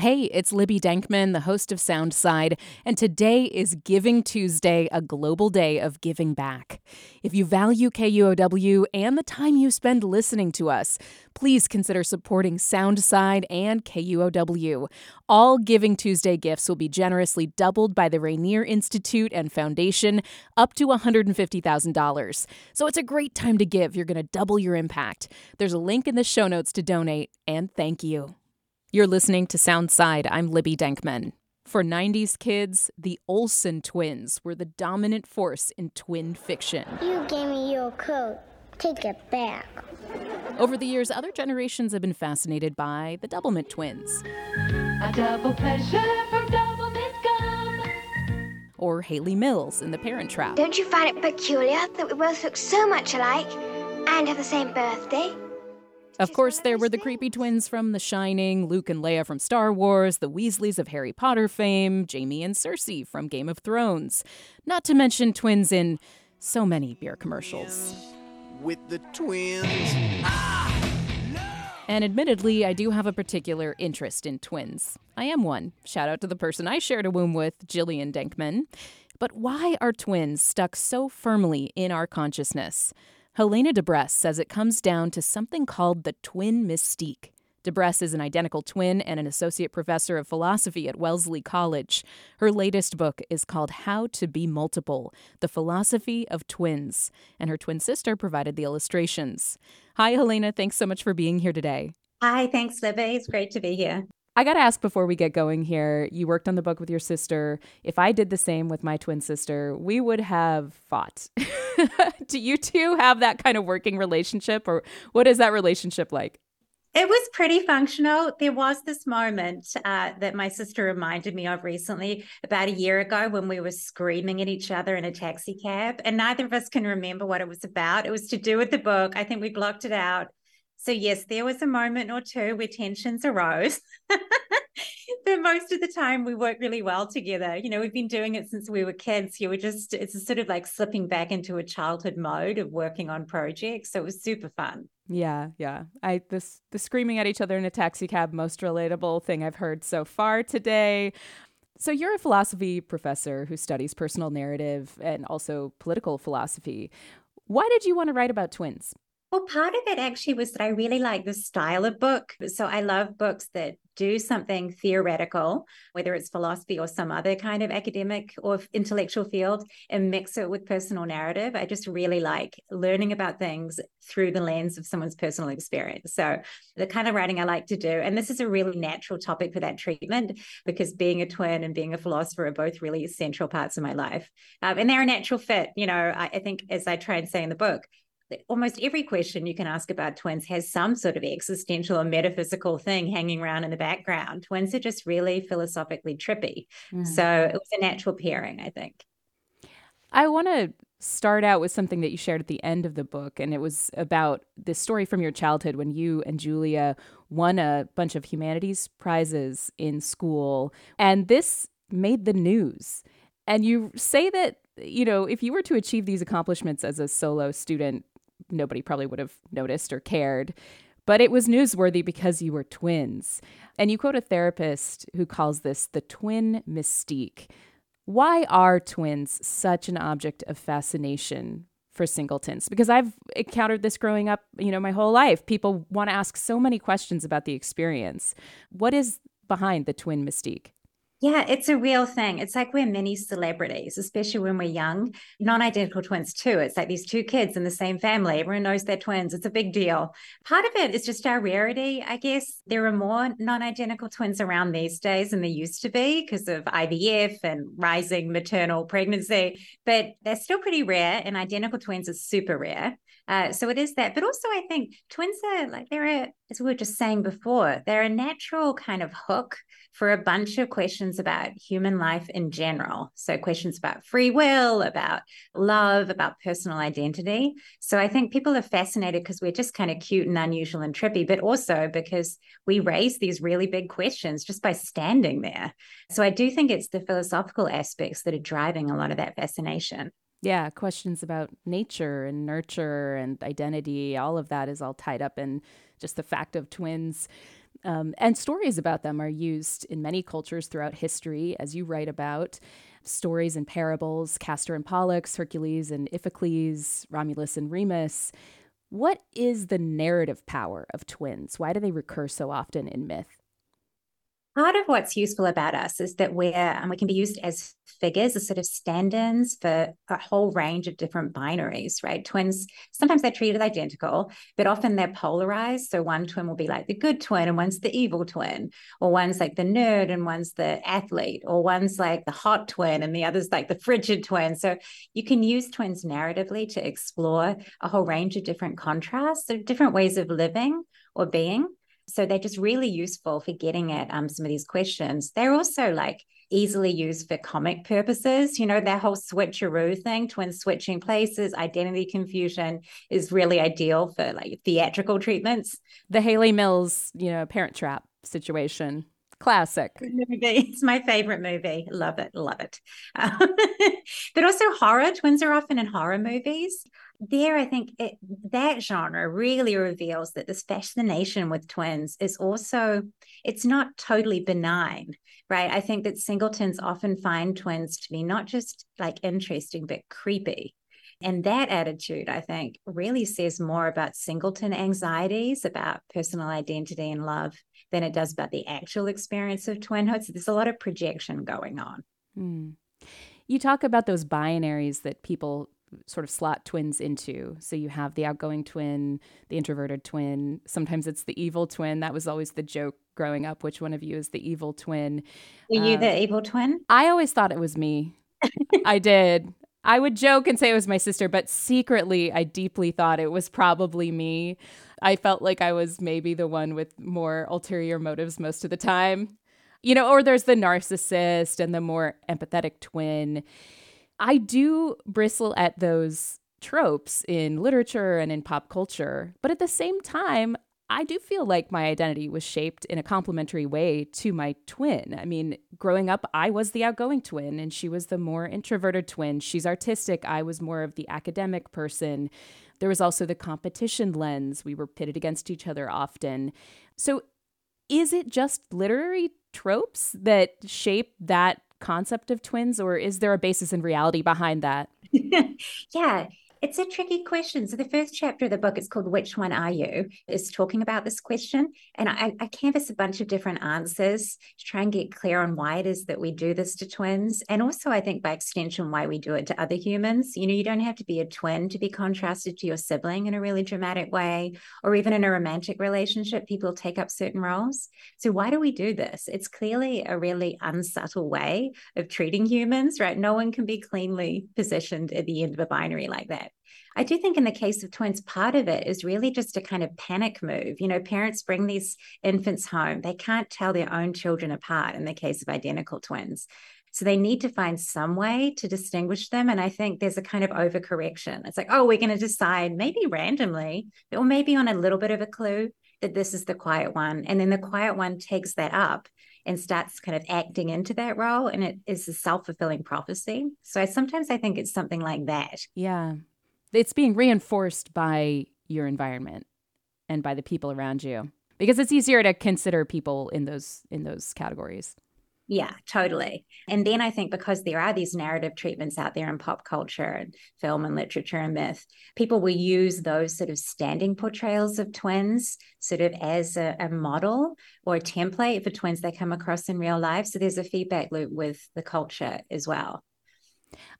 Hey, it's Libby Denkman, the host of Soundside, and today is Giving Tuesday, a global day of giving back. If you value KUOW and the time you spend listening to us, please consider supporting Soundside and KUOW. All Giving Tuesday gifts will be generously doubled by the Rainier Institute and Foundation, up to $150,000. So it's a great time to give. You're going to double your impact. There's a link in the show notes to donate, and thank you. You're listening to Soundside. I'm Libby Denkman. For 90s kids, the Olsen twins were the dominant force in twin fiction. You gave me your coat. Take it back. Over the years, other generations have been fascinated by the Doublemint twins. A double pleasure from Doublemint Gum. Or Hayley Mills in The Parent Trap. Don't you find it peculiar that we both look so much alike and have the same birthday? Of course, there were the creepy twins from The Shining, Luke and Leia from Star Wars, the Weasleys of Harry Potter fame, Jaime and Cersei from Game of Thrones. Not to mention twins in so many beer commercials. with the twins. And admittedly, I do have a particular interest in twins. I am one. Shout out to the person I shared a womb with, Jillian Denkman. But why are twins stuck so firmly in our consciousness? Helena de Bres says it comes down to something called the twin mystique. De Bres is an identical twin and an associate professor of philosophy at Wellesley College. Her latest book is called How to Be Multiple The Philosophy of Twins, and her twin sister provided the illustrations. Hi, Helena. Thanks so much for being here today. Hi, thanks, Libby. It's great to be here. I got to ask before we get going here you worked on the book with your sister. If I did the same with my twin sister, we would have fought. Do you two have that kind of working relationship, or what is that relationship like? It was pretty functional. There was this moment uh, that my sister reminded me of recently, about a year ago, when we were screaming at each other in a taxi cab, and neither of us can remember what it was about. It was to do with the book. I think we blocked it out. So, yes, there was a moment or two where tensions arose. but most of the time, we work really well together. You know, we've been doing it since we were kids. You were just, it's sort of like slipping back into a childhood mode of working on projects. So, it was super fun. Yeah, yeah. I this the screaming at each other in a taxi cab most relatable thing I've heard so far today. So you're a philosophy professor who studies personal narrative and also political philosophy. Why did you want to write about twins? Well, part of it actually was that I really like the style of book. So I love books that do something theoretical, whether it's philosophy or some other kind of academic or intellectual field, and mix it with personal narrative. I just really like learning about things through the lens of someone's personal experience. So the kind of writing I like to do, and this is a really natural topic for that treatment because being a twin and being a philosopher are both really essential parts of my life. Um, and they're a natural fit. You know, I, I think as I try and say in the book, almost every question you can ask about twins has some sort of existential or metaphysical thing hanging around in the background. Twins are just really philosophically trippy. Mm. So it was a natural pairing, I think. I want to start out with something that you shared at the end of the book, and it was about this story from your childhood when you and Julia won a bunch of humanities prizes in school. And this made the news. And you say that you know, if you were to achieve these accomplishments as a solo student, nobody probably would have noticed or cared. But it was newsworthy because you were twins. And you quote a therapist who calls this the twin mystique. Why are twins such an object of fascination for singletons? Because I've encountered this growing up, you know, my whole life. People want to ask so many questions about the experience. What is behind the twin mystique? Yeah, it's a real thing. It's like we're mini celebrities, especially when we're young. Non identical twins, too. It's like these two kids in the same family. Everyone knows they're twins. It's a big deal. Part of it is just our rarity, I guess. There are more non identical twins around these days than there used to be because of IVF and rising maternal pregnancy, but they're still pretty rare, and identical twins are super rare. Uh, so it is that. But also, I think twins are like, they're a, as we were just saying before, they're a natural kind of hook for a bunch of questions about human life in general. So, questions about free will, about love, about personal identity. So, I think people are fascinated because we're just kind of cute and unusual and trippy, but also because we raise these really big questions just by standing there. So, I do think it's the philosophical aspects that are driving a lot of that fascination. Yeah, questions about nature and nurture and identity, all of that is all tied up in just the fact of twins. Um, and stories about them are used in many cultures throughout history, as you write about. Stories and parables, Castor and Pollux, Hercules and Iphicles, Romulus and Remus. What is the narrative power of twins? Why do they recur so often in myth? Part of what's useful about us is that we're and we can be used as figures as sort of stand-ins for a whole range of different binaries right? Twins sometimes they're treated identical but often they're polarized. So one twin will be like the good twin and one's the evil twin or one's like the nerd and one's the athlete or one's like the hot twin and the other's like the frigid twin. So you can use twins narratively to explore a whole range of different contrasts of different ways of living or being so they're just really useful for getting at um, some of these questions. They're also like easily used for comic purposes. You know, that whole switcheroo thing, twin switching places, identity confusion is really ideal for like theatrical treatments. The Hayley Mills, you know, parent trap situation. Classic. movie. It's my favorite movie. Love it. Love it. Um, but also horror. Twins are often in horror movies there i think it, that genre really reveals that this fascination with twins is also it's not totally benign right i think that singletons often find twins to be not just like interesting but creepy and that attitude i think really says more about singleton anxieties about personal identity and love than it does about the actual experience of twinhood so there's a lot of projection going on mm. you talk about those binaries that people sort of slot twins into. So you have the outgoing twin, the introverted twin. Sometimes it's the evil twin. That was always the joke growing up. Which one of you is the evil twin? Were you the um, evil twin? I always thought it was me. I did. I would joke and say it was my sister, but secretly, I deeply thought it was probably me. I felt like I was maybe the one with more ulterior motives most of the time. You know, or there's the narcissist and the more empathetic twin. I do bristle at those tropes in literature and in pop culture, but at the same time, I do feel like my identity was shaped in a complementary way to my twin. I mean, growing up, I was the outgoing twin and she was the more introverted twin. She's artistic, I was more of the academic person. There was also the competition lens. We were pitted against each other often. So, is it just literary tropes that shape that concept of twins, or is there a basis in reality behind that? yeah, it's a tricky question. So the first chapter of the book is called Which One Are You? is talking about this question. And I, I canvass a bunch of different answers to try and get clear on why it is that we do this to twins. And also I think by extension why we do it to other humans. You know, you don't have to be a twin to be contrasted to your sibling in a really dramatic way, or even in a romantic relationship, people take up certain roles. So why do we do this? It's clearly a really unsubtle way of treating humans, right? No one can be cleanly positioned at the end of a binary like that. I do think in the case of twins, part of it is really just a kind of panic move. You know, parents bring these infants home, they can't tell their own children apart in the case of identical twins. So they need to find some way to distinguish them. And I think there's a kind of overcorrection. It's like, oh, we're going to decide maybe randomly, or maybe on a little bit of a clue that this is the quiet one. And then the quiet one takes that up and starts kind of acting into that role. And it is a self fulfilling prophecy. So I, sometimes I think it's something like that. Yeah it's being reinforced by your environment and by the people around you because it's easier to consider people in those in those categories. Yeah totally. And then i think because there are these narrative treatments out there in pop culture and film and literature and myth people will use those sort of standing portrayals of twins sort of as a, a model or a template for twins they come across in real life. So there's a feedback loop with the culture as well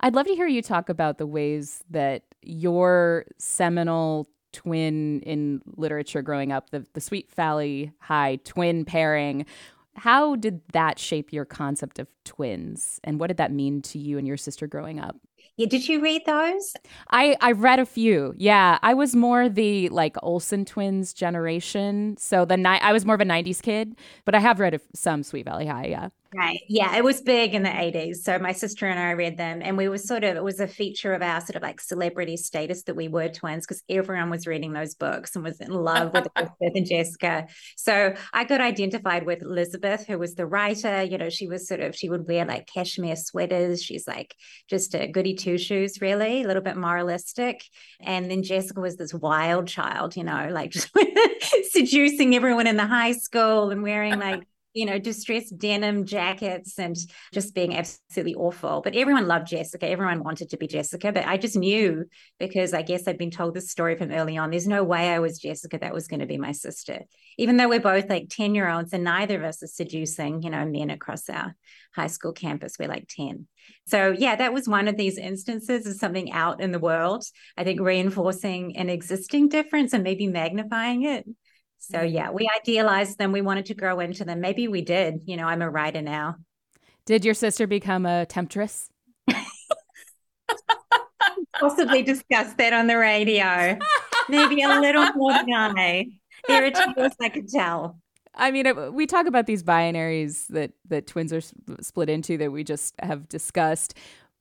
I'd love to hear you talk about the ways that your seminal twin in literature growing up, the, the Sweet Valley High twin pairing, how did that shape your concept of twins? And what did that mean to you and your sister growing up? Yeah, did you read those? I I read a few. Yeah, I was more the like Olsen twins generation. So the ni- I was more of a '90s kid, but I have read a, some Sweet Valley High. Yeah. Right. Yeah, it was big in the 80s. So my sister and I read them and we were sort of it was a feature of our sort of like celebrity status that we were twins because everyone was reading those books and was in love with Elizabeth and Jessica. So I got identified with Elizabeth, who was the writer. You know, she was sort of she would wear like cashmere sweaters. She's like just a goody two shoes, really, a little bit moralistic. And then Jessica was this wild child, you know, like just seducing everyone in the high school and wearing like you know, distressed denim jackets and just being absolutely awful. But everyone loved Jessica. Everyone wanted to be Jessica. But I just knew because I guess I'd been told this story from early on. There's no way I was Jessica that was going to be my sister. Even though we're both like 10 year olds and neither of us are seducing, you know, men across our high school campus. We're like 10. So, yeah, that was one of these instances of something out in the world. I think reinforcing an existing difference and maybe magnifying it. So yeah, we idealized them. We wanted to grow into them. Maybe we did. You know, I'm a writer now. Did your sister become a temptress? Possibly discuss that on the radio. Maybe a little more than I. There are tales I could tell. I mean, we talk about these binaries that that twins are split into that we just have discussed,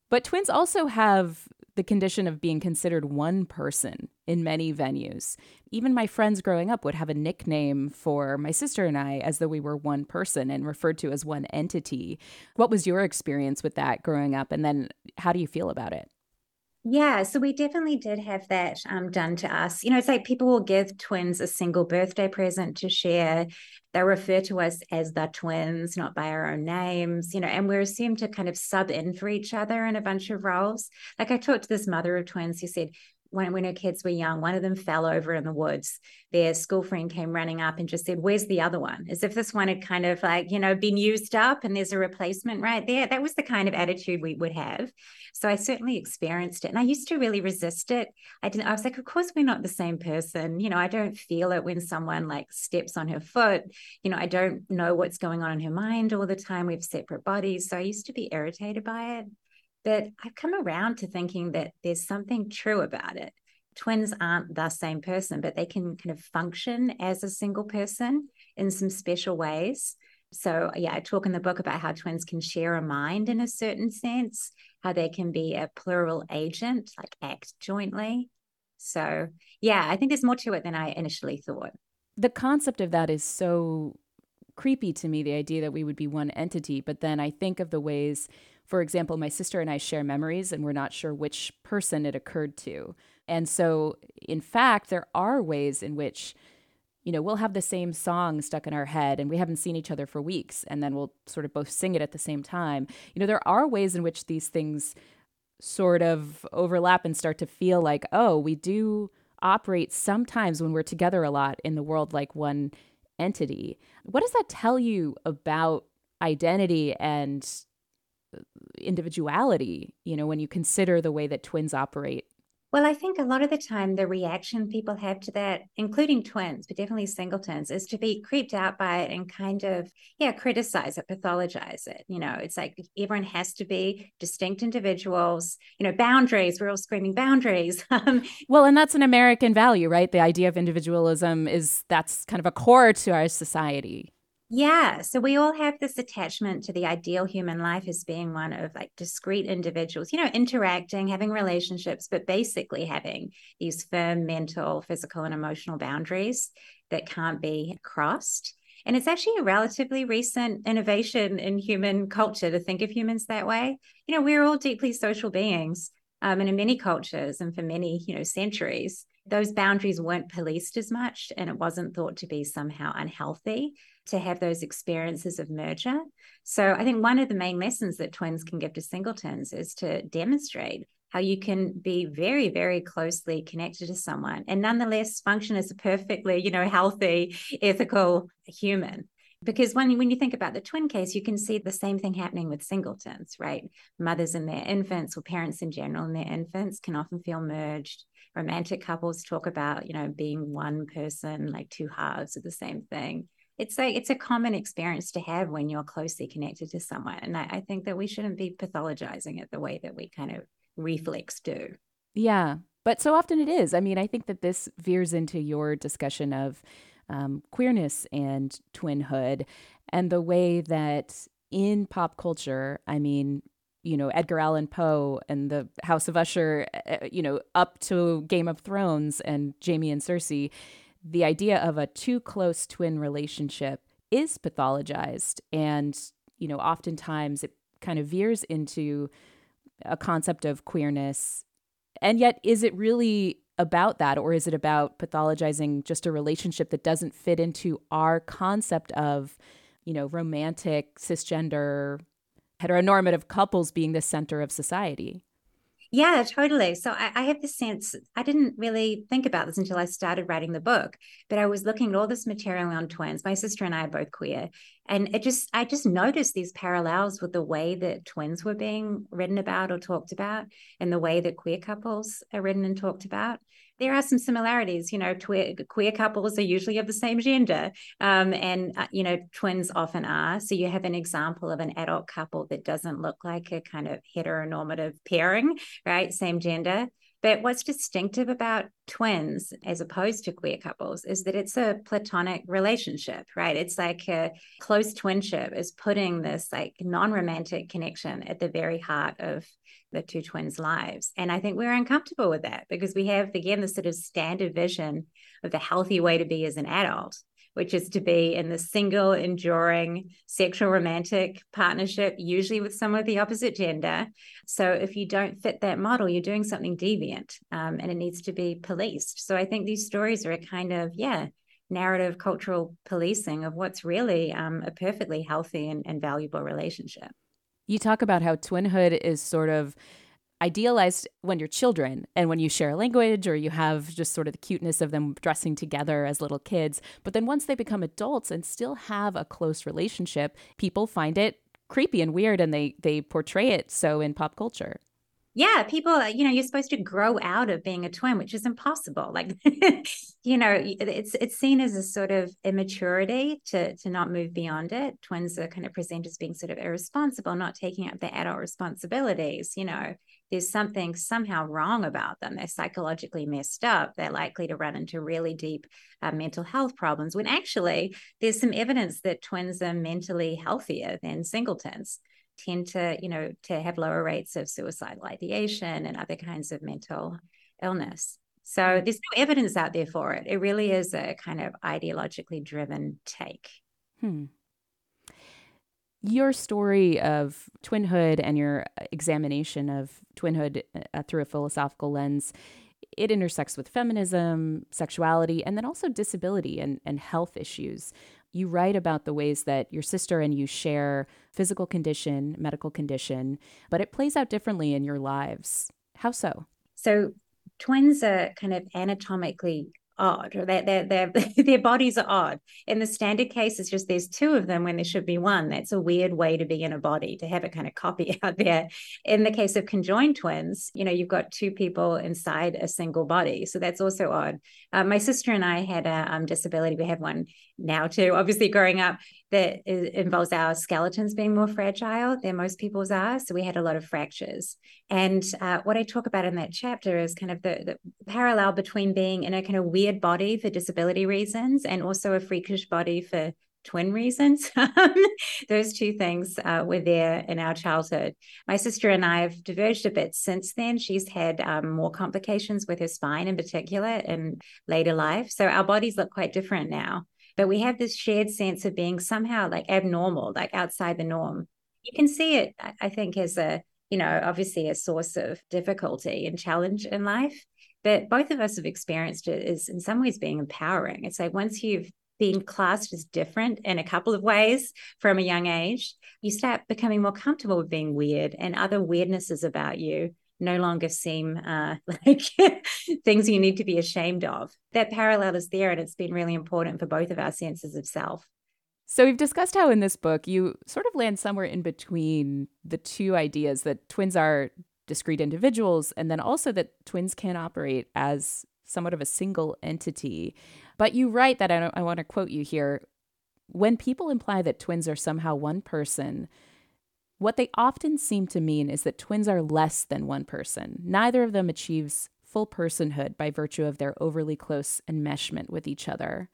but twins also have the condition of being considered one person in many venues. Even my friends growing up would have a nickname for my sister and I as though we were one person and referred to as one entity. What was your experience with that growing up? And then how do you feel about it? Yeah, so we definitely did have that um, done to us. You know, it's like people will give twins a single birthday present to share. They refer to us as the twins, not by our own names, you know, and we're assumed to kind of sub in for each other in a bunch of roles. Like I talked to this mother of twins who said, when, when her kids were young, one of them fell over in the woods. Their school friend came running up and just said, Where's the other one? As if this one had kind of like, you know, been used up and there's a replacement right there. That was the kind of attitude we would have. So I certainly experienced it. And I used to really resist it. I didn't, I was like, Of course, we're not the same person. You know, I don't feel it when someone like steps on her foot. You know, I don't know what's going on in her mind all the time. We have separate bodies. So I used to be irritated by it. But I've come around to thinking that there's something true about it. Twins aren't the same person, but they can kind of function as a single person in some special ways. So, yeah, I talk in the book about how twins can share a mind in a certain sense, how they can be a plural agent, like act jointly. So, yeah, I think there's more to it than I initially thought. The concept of that is so creepy to me, the idea that we would be one entity. But then I think of the ways for example, my sister and I share memories and we're not sure which person it occurred to. And so, in fact, there are ways in which, you know, we'll have the same song stuck in our head and we haven't seen each other for weeks and then we'll sort of both sing it at the same time. You know, there are ways in which these things sort of overlap and start to feel like, oh, we do operate sometimes when we're together a lot in the world like one entity. What does that tell you about identity and individuality, you know, when you consider the way that twins operate? Well, I think a lot of the time the reaction people have to that, including twins, but definitely singletons, is to be creeped out by it and kind of, yeah, criticize it, pathologize it. You know, it's like everyone has to be distinct individuals, you know, boundaries. We're all screaming boundaries. Um, well, and that's an American value, right? The idea of individualism is that's kind of a core to our society. Yeah. So we all have this attachment to the ideal human life as being one of like discrete individuals, you know, interacting, having relationships, but basically having these firm mental, physical, and emotional boundaries that can't be crossed. And it's actually a relatively recent innovation in human culture to think of humans that way. You know, we're all deeply social beings. Um, and in many cultures and for many, you know, centuries, those boundaries weren't policed as much and it wasn't thought to be somehow unhealthy to have those experiences of merger. So I think one of the main lessons that twins can give to singletons is to demonstrate how you can be very very closely connected to someone and nonetheless function as a perfectly you know healthy ethical human. Because when, when you think about the twin case you can see the same thing happening with singletons right? Mothers and their infants or parents in general and their infants can often feel merged. Romantic couples talk about you know being one person like two halves of the same thing it's like it's a common experience to have when you're closely connected to someone and I, I think that we shouldn't be pathologizing it the way that we kind of reflex do. Yeah but so often it is. I mean i think that this veers into your discussion of um, queerness and twinhood and the way that in pop culture i mean you know Edgar Allan Poe and the House of Usher, uh, you know, up to Game of Thrones and Jaime and Cersei the idea of a too close twin relationship is pathologized and you know oftentimes it kind of veers into a concept of queerness. And yet, is it really about that, or is it about pathologizing just a relationship that doesn't fit into our concept of, you know, romantic, cisgender, heteronormative couples being the center of society? Yeah, totally. So I, I, have this sense, I didn't really think about this until I started writing the book, but I was looking at all this material on twins. My sister and I are both queer. And it just, I just noticed these parallels with the way that twins were being written about or talked about and the way that queer couples are written and talked about there are some similarities. You know, queer couples are usually of the same gender, um, and uh, you know, twins often are. So you have an example of an adult couple that doesn't look like a kind of heteronormative pairing, right? Same gender. But what's distinctive about twins as opposed to queer couples is that it's a platonic relationship, right? It's like a close twinship is putting this like non romantic connection at the very heart of the two twins' lives. And I think we're uncomfortable with that because we have, again, the sort of standard vision of the healthy way to be as an adult, which is to be in the single, enduring sexual romantic partnership, usually with someone of the opposite gender. So if you don't fit that model, you're doing something deviant um, and it needs to be policed. So I think these stories are a kind of, yeah, narrative cultural policing of what's really um, a perfectly healthy and, and valuable relationship. You talk about how twinhood is sort of idealized when you're children and when you share a language or you have just sort of the cuteness of them dressing together as little kids. But then once they become adults and still have a close relationship, people find it creepy and weird and they they portray it so in pop culture yeah people you know you're supposed to grow out of being a twin which is impossible. Like you know it's it's seen as a sort of immaturity to to not move beyond it. Twins are kind of presented as being sort of irresponsible not taking up their adult responsibilities you know. There's something somehow wrong about them. They're psychologically messed up. They're likely to run into really deep uh, mental health problems when actually there's some evidence that twins are mentally healthier than singletons tend to, you know, to have lower rates of suicidal ideation and other kinds of mental illness. So mm. there's no evidence out there for it. It really is a kind of ideologically driven take. Hmm. Your story of twinhood and your examination of twinhood uh, through a philosophical lens, it intersects with feminism, sexuality, and then also disability and, and health issues you write about the ways that your sister and you share physical condition, medical condition, but it plays out differently in your lives. How so? So, twins are kind of anatomically odd or their, their, bodies are odd. In the standard case, it's just there's two of them when there should be one. That's a weird way to be in a body, to have a kind of copy out there. In the case of conjoined twins, you know, you've got two people inside a single body. So that's also odd. Uh, my sister and I had a um, disability. We have one now too, obviously growing up that involves our skeletons being more fragile than most people's are. So we had a lot of fractures. And uh, what I talk about in that chapter is kind of the, the, parallel between being in a kind of weird body for disability reasons and also a freakish body for twin reasons. Those two things uh, were there in our childhood. My sister and I have diverged a bit since then. She's had um, more complications with her spine in particular in later life. So our bodies look quite different now but we have this shared sense of being somehow like abnormal, like outside the norm. You can see it, I think, as a, you know, obviously a source of difficulty and challenge in life. But both of us have experienced it as in some ways being empowering. It's like once you've been classed as different in a couple of ways from a young age, you start becoming more comfortable with being weird and other weirdnesses about you no longer seem uh, like things you need to be ashamed of. That parallel is there, and it's been really important for both of our senses of self. So, we've discussed how in this book you sort of land somewhere in between the two ideas that twins are discrete individuals, and then also that twins can operate as somewhat of a single entity. But you write that I, I want to quote you here when people imply that twins are somehow one person, what they often seem to mean is that twins are less than one person. Neither of them achieves full personhood by virtue of their overly close enmeshment with each other.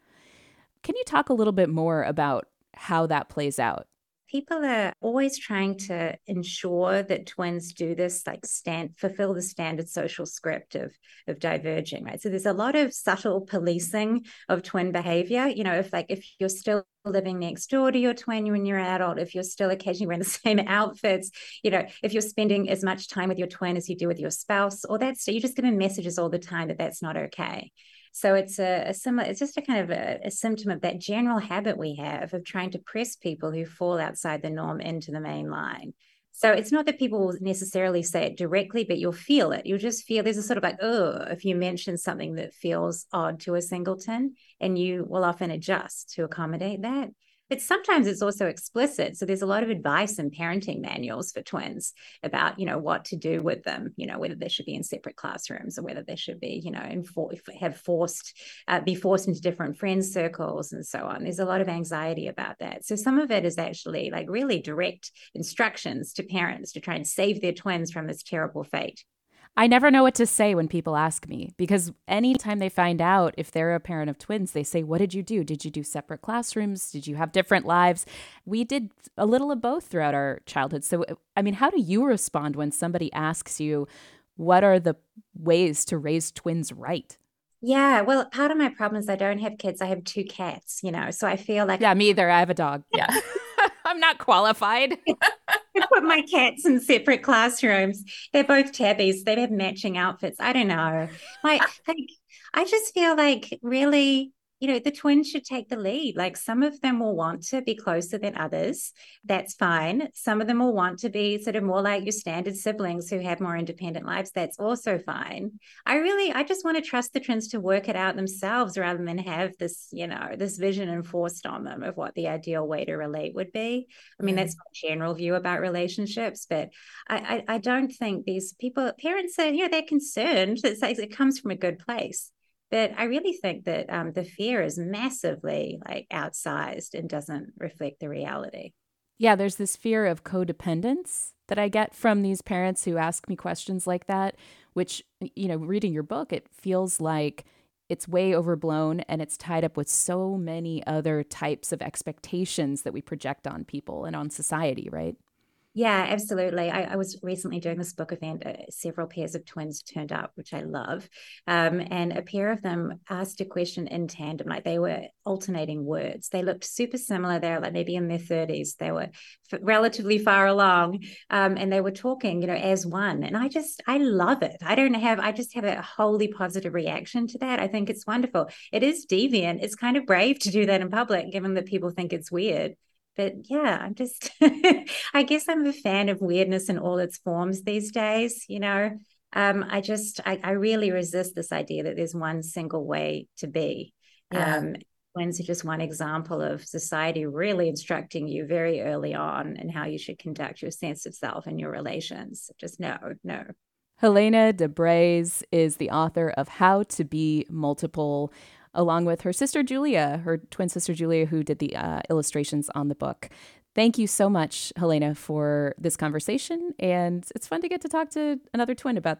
Can you talk a little bit more about how that plays out? People are always trying to ensure that twins do this, like stand fulfill the standard social script of of diverging, right? So there's a lot of subtle policing of twin behavior. You know, if like if you're still living next door to your twin when you're an adult, if you're still occasionally wearing the same outfits, you know, if you're spending as much time with your twin as you do with your spouse, or that's you're just given messages all the time that that's not okay. So it's a, a similar, it's just a kind of a, a, symptom of that general habit we have of trying to press people who fall outside the norm into the main line. So it's not that people will necessarily say it directly, but you'll feel it. You'll just feel there's a sort of like, oh, if you mention something that feels odd to a singleton, and you will often adjust to accommodate that. But sometimes it's also explicit. So there's a lot of advice and parenting manuals for twins about, you know, what to do with them, you know, whether they should be in separate classrooms or whether they should be, you know, enfor- have forced, uh, be forced into different friends circles and so on. There's a lot of anxiety about that. So some of it is actually like really direct instructions to parents to try and save their twins from this terrible fate. I never know what to say when people ask me because anytime they find out if they're a parent of twins, they say, What did you do? Did you do separate classrooms? Did you have different lives? We did a little of both throughout our childhood. So, I mean, how do you respond when somebody asks you, What are the ways to raise twins right? Yeah, well, part of my problem is I don't have kids. I have two cats, you know, so I feel like. Yeah, me either. I have a dog. Yeah. I'm not qualified. I put my cats in separate classrooms. They're both tabbies. They have matching outfits. I don't know. Like, like I just feel like really you know, the twins should take the lead. Like some of them will want to be closer than others. That's fine. Some of them will want to be sort of more like your standard siblings who have more independent lives. That's also fine. I really, I just want to trust the twins to work it out themselves rather than have this, you know, this vision enforced on them of what the ideal way to relate would be. I mean, mm. that's my general view about relationships, but I, I, I don't think these people, parents are, you know, they're concerned. It's like it comes from a good place but I really think that um, the fear is massively like outsized and doesn't reflect the reality. Yeah, there's this fear of codependence that I get from these parents who ask me questions like that, which, you know, reading your book, it feels like it's way overblown and it's tied up with so many other types of expectations that we project on people and on society, right? Yeah, absolutely. I, I, was recently doing this book event. Uh, several pairs of twins turned up, which I love. Um, and a pair of them asked a question in tandem, like they were alternating words. They looked super similar. They were like maybe in their 30s. They were f- relatively far along. Um, and they were talking, you know, as one. And I just, I love it. I don't have, I just have a wholly positive reaction to that. I think it's wonderful. It is deviant. It's kind of brave to do that in public, given that people think it's weird but yeah, I'm just, I guess I'm a fan of weirdness in all its forms these days. You know, um, I just, I, I, really resist this idea that there's one single way to be. Yeah. Um, are just one example of society really instructing you very early on and how you should conduct your sense of self and your relations. Just no, no. Helena de Bres is the author of How to Be Multiple along with her sister Julia, her twin sister Julia, who did the uh, illustrations on the book. Thank you so much, Helena, for this conversation. And it's fun to get to talk to another twin about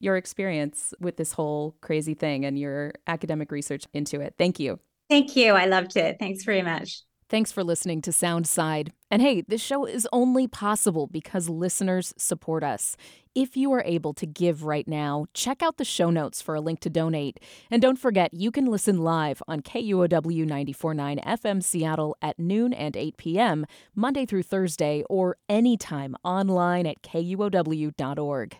your experience with this whole crazy thing and your academic research into it. Thank you. Thank you. I loved it. Thanks very much. Thanks for listening to Soundside. And hey, this show is only possible because listeners support us. If you are able to give right now, check out the show notes for a link to donate. And don't forget, you can listen live on KUOW 949 FM Seattle at noon and 8 p.m., Monday through Thursday, or anytime online at KUOW.org.